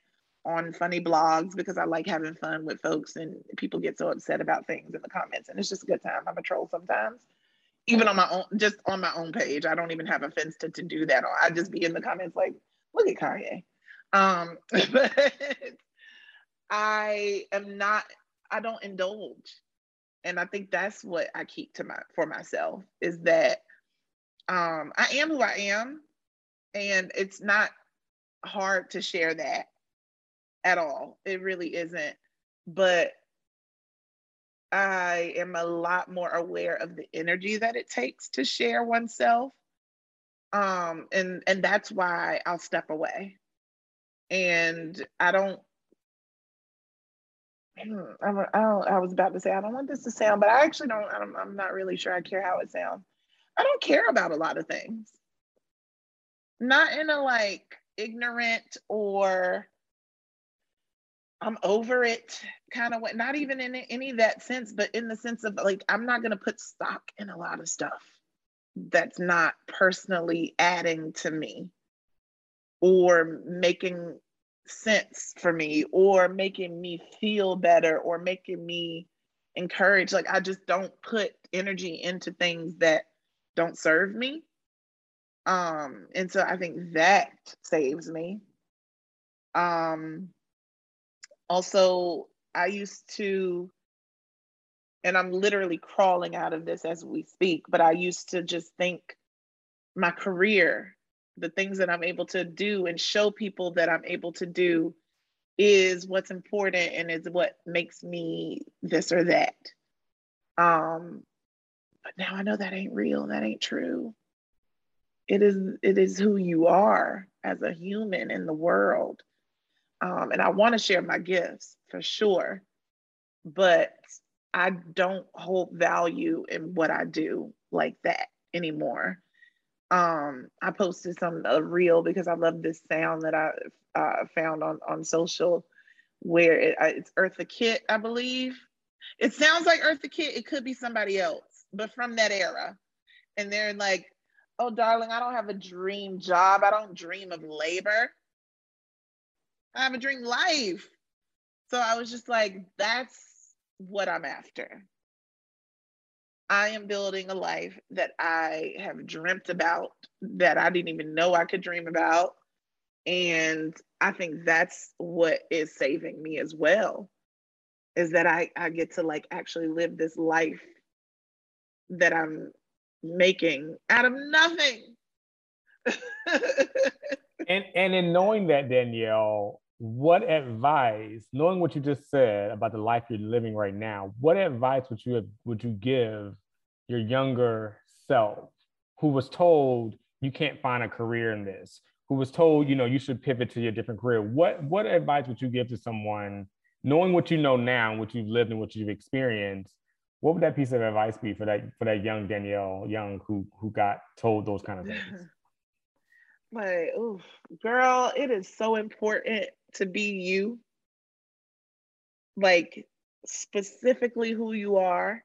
on funny blogs because I like having fun with folks and people get so upset about things in the comments and it's just a good time. I'm a troll sometimes. Even on my own, just on my own page. I don't even have a fence to, to do that. I just be in the comments like, look at Kanye. Um, but I am not, I don't indulge. And I think that's what I keep to my for myself is that um, I am who I am, and it's not hard to share that at all. It really isn't. But I am a lot more aware of the energy that it takes to share oneself. Um, and and that's why I'll step away. And I don't Hmm, I, don't- I, don't- I was about to say I don't want this to sound, but I actually don't. I'm, I'm not really sure I care how it sounds. I don't care about a lot of things. Not in a like ignorant or I'm over it kind of way. Not even in any of that sense, but in the sense of like I'm not gonna put stock in a lot of stuff that's not personally adding to me or making sense for me or making me feel better or making me encouraged. Like I just don't put energy into things that don't serve me. Um, and so I think that saves me. Um, also, I used to, and I'm literally crawling out of this as we speak, but I used to just think my career, the things that I'm able to do and show people that I'm able to do is what's important and is what makes me this or that. Um, but now I know that ain't real, that ain't true. It is it is who you are as a human in the world. Um, and I want to share my gifts for sure, but I don't hold value in what I do like that anymore. Um, I posted some a reel because I love this sound that I uh, found on on social, where it, it's Eartha Kitt, I believe. It sounds like Eartha Kitt. It could be somebody else, but from that era. And they're like, "Oh, darling, I don't have a dream job. I don't dream of labor. I have a dream life." So I was just like, "That's what I'm after." I am building a life that I have dreamt about that I didn't even know I could dream about. And I think that's what is saving me as well is that I, I get to like actually live this life that I'm making out of nothing. And and in knowing that, Danielle, what advice, knowing what you just said about the life you're living right now, what advice would you would you give your younger self who was told you can't find a career in this, who was told, you know, you should pivot to your different career? What what advice would you give to someone knowing what you know now, what you've lived and what you've experienced, what would that piece of advice be for that for that young Danielle Young who who got told those kind of things? like, oof, girl, it is so important to be you. Like specifically who you are,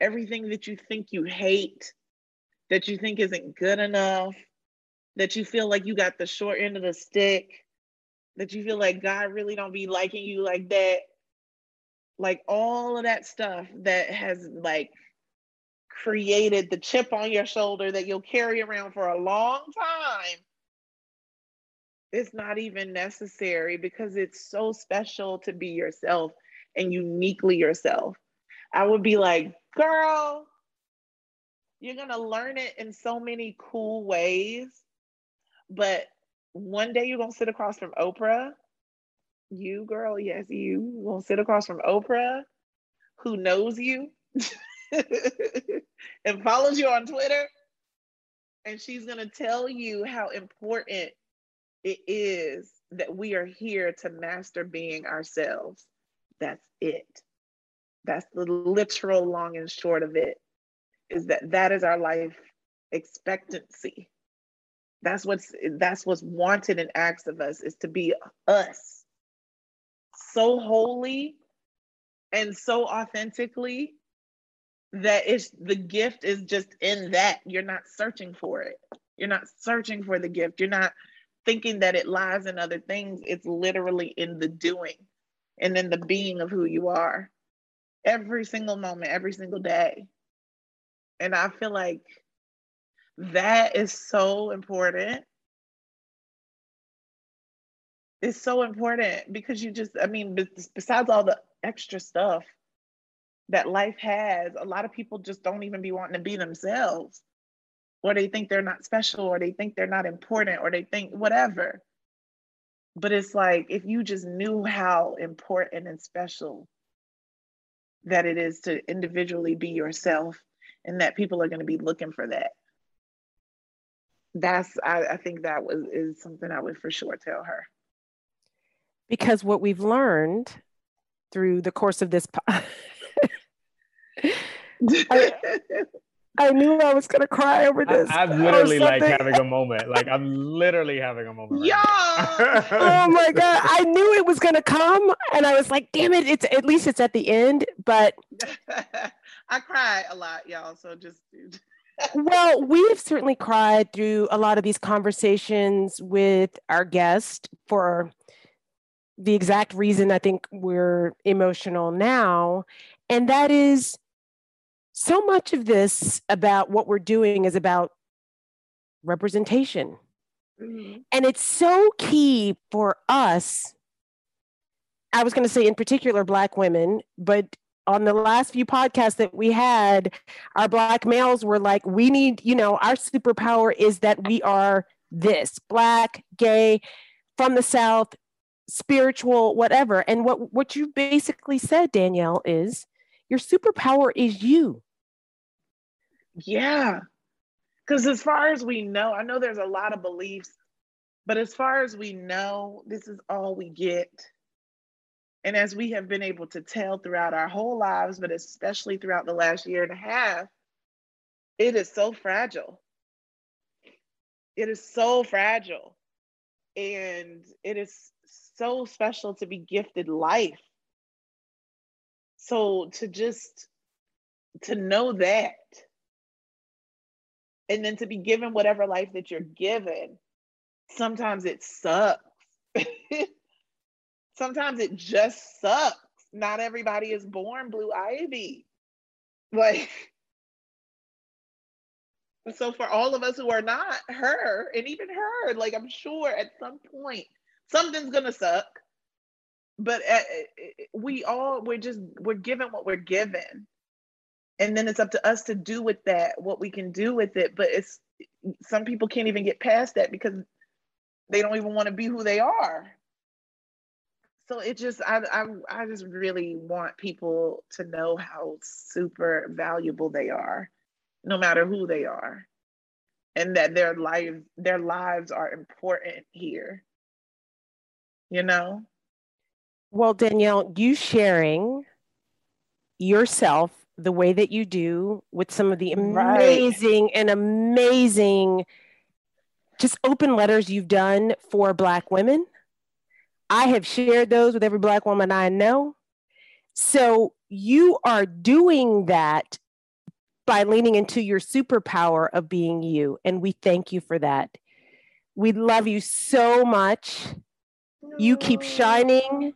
everything that you think you hate, that you think isn't good enough, that you feel like you got the short end of the stick, that you feel like God really don't be liking you like that. Like all of that stuff that has like created the chip on your shoulder that you'll carry around for a long time. It's not even necessary because it's so special to be yourself and uniquely yourself. I would be like, girl, you're going to learn it in so many cool ways. But one day you're going to sit across from Oprah. You, girl, yes, you going to sit across from Oprah, who knows you and follows you on Twitter. And she's going to tell you how important it is that we are here to master being ourselves. That's it. That's the literal long and short of it is that that is our life expectancy. That's what's that's what's wanted and asked of us is to be us. So holy and so authentically that it's the gift is just in that. You're not searching for it. You're not searching for the gift. You're not thinking that it lies in other things. It's literally in the doing and in the being of who you are every single moment, every single day. And I feel like that is so important. It's so important because you just, I mean, besides all the extra stuff that life has, a lot of people just don't even be wanting to be themselves, or they think they're not special, or they think they're not important, or they think whatever. But it's like if you just knew how important and special that it is to individually be yourself and that people are going to be looking for that that's I, I, think that was is something i would for sure tell her because what we've learned through the course of this po- I, I knew I was gonna cry over this. I, am oh, literally like having a moment. Like I'm literally having a moment. Yeah. Oh my god! I knew it was gonna come, and I was like, "Damn it! It's at least it's at the end." But I cry a lot, y'all. So just. well, we've certainly cried through a lot of these conversations with our guest for the exact reason I think we're emotional now, and that is so much of this about what we're doing is about representation. Mm-hmm. And it's so key for us. I was going to say, in particular, Black women, but on the last few podcasts that we had, our Black males were like, we need, you know, our superpower is that we are this Black, gay, from the South, spiritual, whatever. And what, what you basically said, Danielle, is your superpower is you. Yeah. Because as far as we know, I know there's a lot of beliefs, but as far as we know, this is all we get. And as we have been able to tell throughout our whole lives, but especially throughout the last year and a half, it is so fragile. It is so fragile. And it is so special to be gifted life. So to just to know that and then to be given whatever life that you're given, sometimes it sucks. sometimes it just sucks. Not everybody is born blue ivy. Like, so for all of us who are not her, and even her, like I'm sure at some point something's gonna suck. But at, we all we're just we're given what we're given, and then it's up to us to do with that what we can do with it but it's some people can't even get past that because they don't even want to be who they are. So it just I, I i just really want people to know how super valuable they are no matter who they are and that their lives their lives are important here you know? Well, Danielle, you sharing yourself the way that you do with some of the amazing right. and amazing just open letters you've done for Black women. I have shared those with every Black woman I know. So you are doing that by leaning into your superpower of being you. And we thank you for that. We love you so much. You keep shining.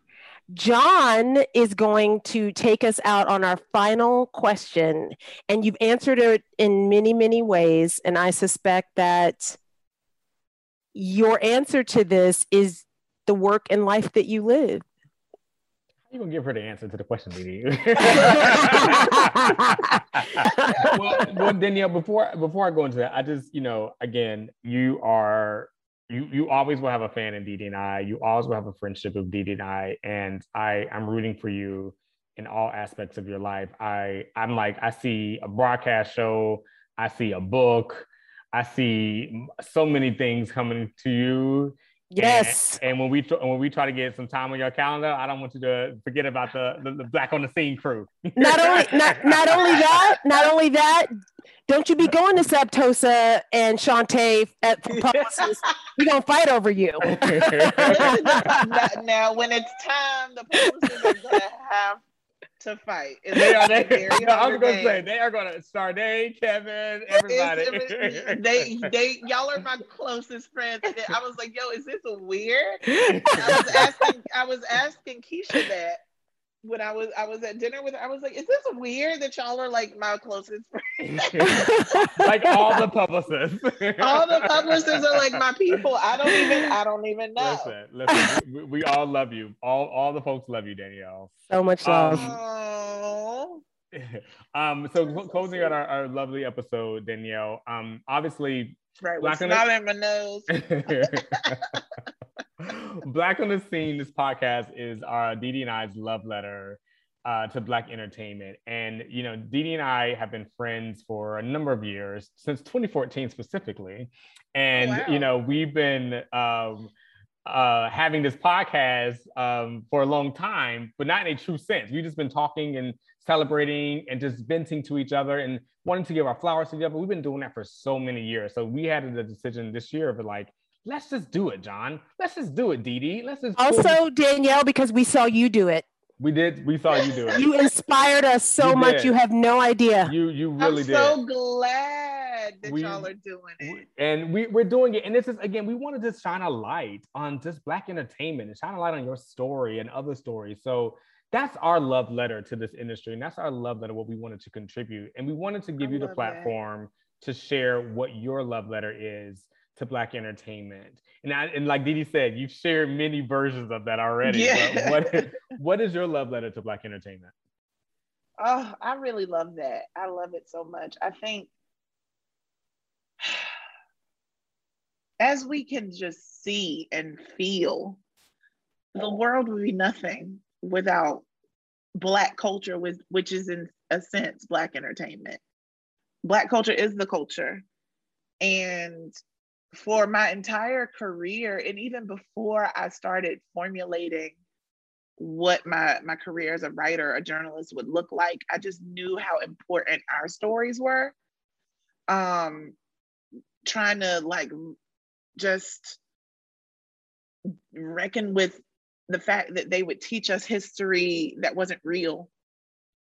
Jon is going to take us out on our final question. And you've answered it in many, many ways. And I suspect that your answer to this is the work and life that you live. You gonna give her the answer to the question, DeDe? well, well, Danielle, before before I go into that, I just you know, again, you are you you always will have a fan in DeDe and I. You always will have a friendship with DeDe and I, and I I'm rooting for you in all aspects of your life. I I'm like I see a broadcast show, I see a book, I see so many things coming to you Yes. And, and, when we when we try to get some time on your calendar, I don't want you to forget about the the, the Black on the Scene crew. not only not not only that, not only that, don't you be going to Septosa and Shante at for publicists. We're gonna fight over you. now, when it's time, the publicists are gonna have to fight. It's they are. They, no, I was going to say they are going to Sade, Kevin, everybody. they, they, y'all are my closest friends. I was like, yo, is this weird? I was asking, I was asking Keisha that when I was I was at dinner with her, I was like, is this weird that y'all are like my closest friends? like all the publicists. all the publicists are like my people. I don't even I don't even know. Listen, listen, we, we all love you. All all the folks love you, Danielle. So much love. Um, um so closing out our, our lovely episode, Danielle. Um obviously Right, what's not in my nose. Black on the Scene, this podcast is our DeDe and I's love letter uh, to Black entertainment. And, you know, DeDe and I have been friends for a number of years, since 2014 specifically. And, oh, wow. you know, we've been um, uh, having this podcast um, for a long time, but not in a true sense. We've just been talking and celebrating and just venting to each other and wanting to give our flowers to each other. We've been doing that for so many years. So we had the decision this year of like, let's just do it, Jon. Let's just do it, DeDe. Let's just also Danielle because we saw you do it. We did. We saw you do it. You inspired us so you much. You have no idea. You you really did. I'm so glad that we, y'all are doing it. And we we're doing it. And this is again, we want to just shine a light on just black entertainment and shine a light on your story and other stories. So that's our love letter to this industry, and that's our love letter. What we wanted to contribute, and we wanted to give I you the platform that. to share what your love letter is to Black entertainment. And, I, and like DeDe said, you've shared many versions of that already. Yeah. What, what is your love letter to Black entertainment? Oh, I really love that. I love it so much. I think as we can just see and feel, the world would be nothing without Black culture, with, which is in a sense Black entertainment. Black culture is the culture. And for my entire career and even before I started formulating what my my career as a writer, a journalist would look like, I just knew how important our stories were. Um trying to like just reckon with the fact that they would teach us history that wasn't real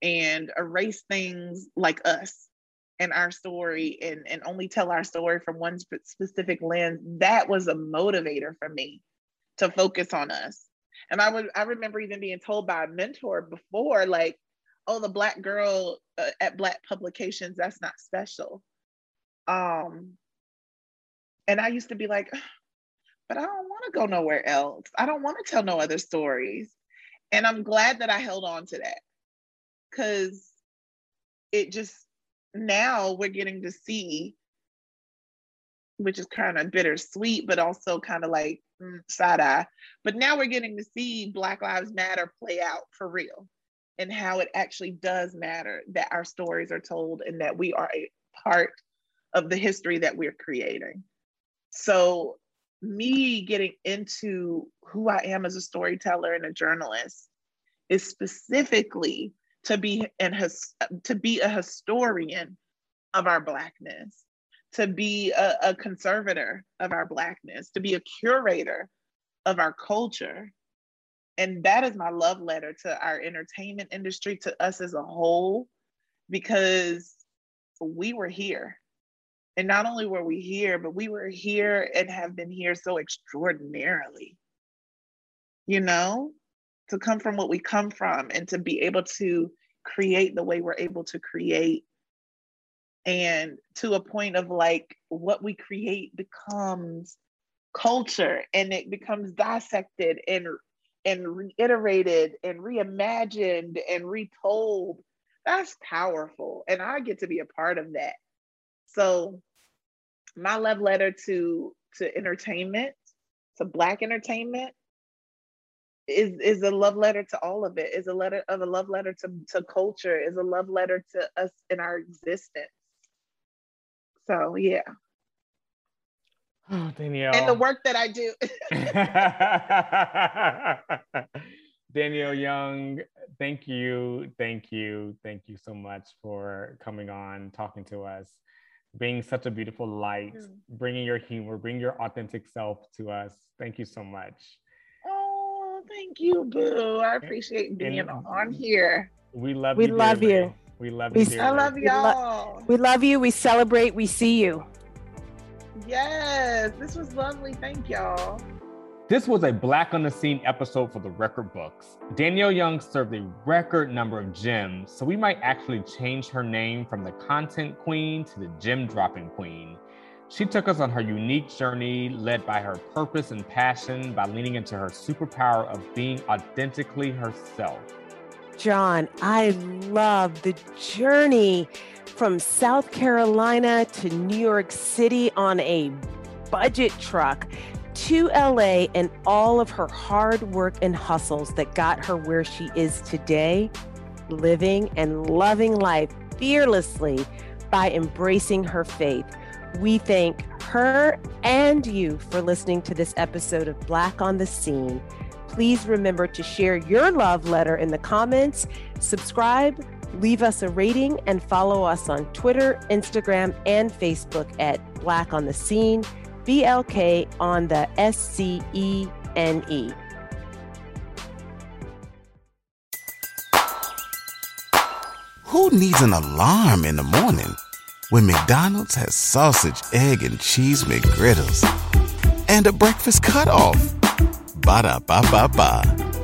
and erase things like us and our story and, and only tell our story from one sp- specific lens, that was a motivator for me to focus on us. And I would I remember even being told by a mentor before, like, oh, the black girl uh, at black publications, that's not special. Um, and I used to be like, but I don't want to go nowhere else. I don't want to tell no other stories. And I'm glad that I held on to that because it just now we're getting to see, which is kind of bittersweet, but also kind of like mm, side eye. But now we're getting to see Black Lives Matter play out for real and how it actually does matter that our stories are told and that we are a part of the history that we're creating. So me getting into who I am as a storyteller and a journalist is specifically to be and his, to be a historian of our blackness, to be a, a conservator of our blackness, to be a curator of our culture. And that is my love letter to our entertainment industry, to us as a whole, because we were here. And not only were we here, but we were here and have been here so extraordinarily. You know, to come from what we come from and to be able to create the way we're able to create. And to a point of like what we create becomes culture and it becomes dissected and and reiterated and reimagined and retold. That's powerful and i get to be a part of that. So my love letter to to entertainment to black entertainment is is a love letter to all of it is a letter of a love letter to, to culture is a love letter to us in our existence so yeah oh, Danielle. and the work that i do Danielle Young, thank you, thank you, thank you so much for coming on, talking to us, being such a beautiful light, mm. bringing your humor, bringing your authentic self to us. Thank you so much. Thank you, Boo. I appreciate being and, on here. We love we you. We love you. We love we, you. I love y'all. We love you. We celebrate. We see you. Yes, this was lovely. Thank y'all. This was a Black on the Scene episode for the record books. Danielle Young served a record number of gems, so we might actually change her name from the content queen to the gem dropping queen. She took us on her unique journey, led by her purpose and passion by leaning into her superpower of being authentically herself. Jon, I love the journey from South Carolina to New York City on a budget truck to LA and all of her hard work and hustles that got her where she is today, living and loving life fearlessly by embracing her faith. We thank her and you for listening to this episode of Black on the Scene. Please remember to share your love letter in the comments, subscribe, leave us a rating, and follow us on Twitter, Instagram, and Facebook at Black on the Scene. BLK on the S C E N E. Who needs an alarm in the morning when McDonald's has sausage, egg, and cheese McGriddles and a breakfast cutoff? Ba da ba ba ba.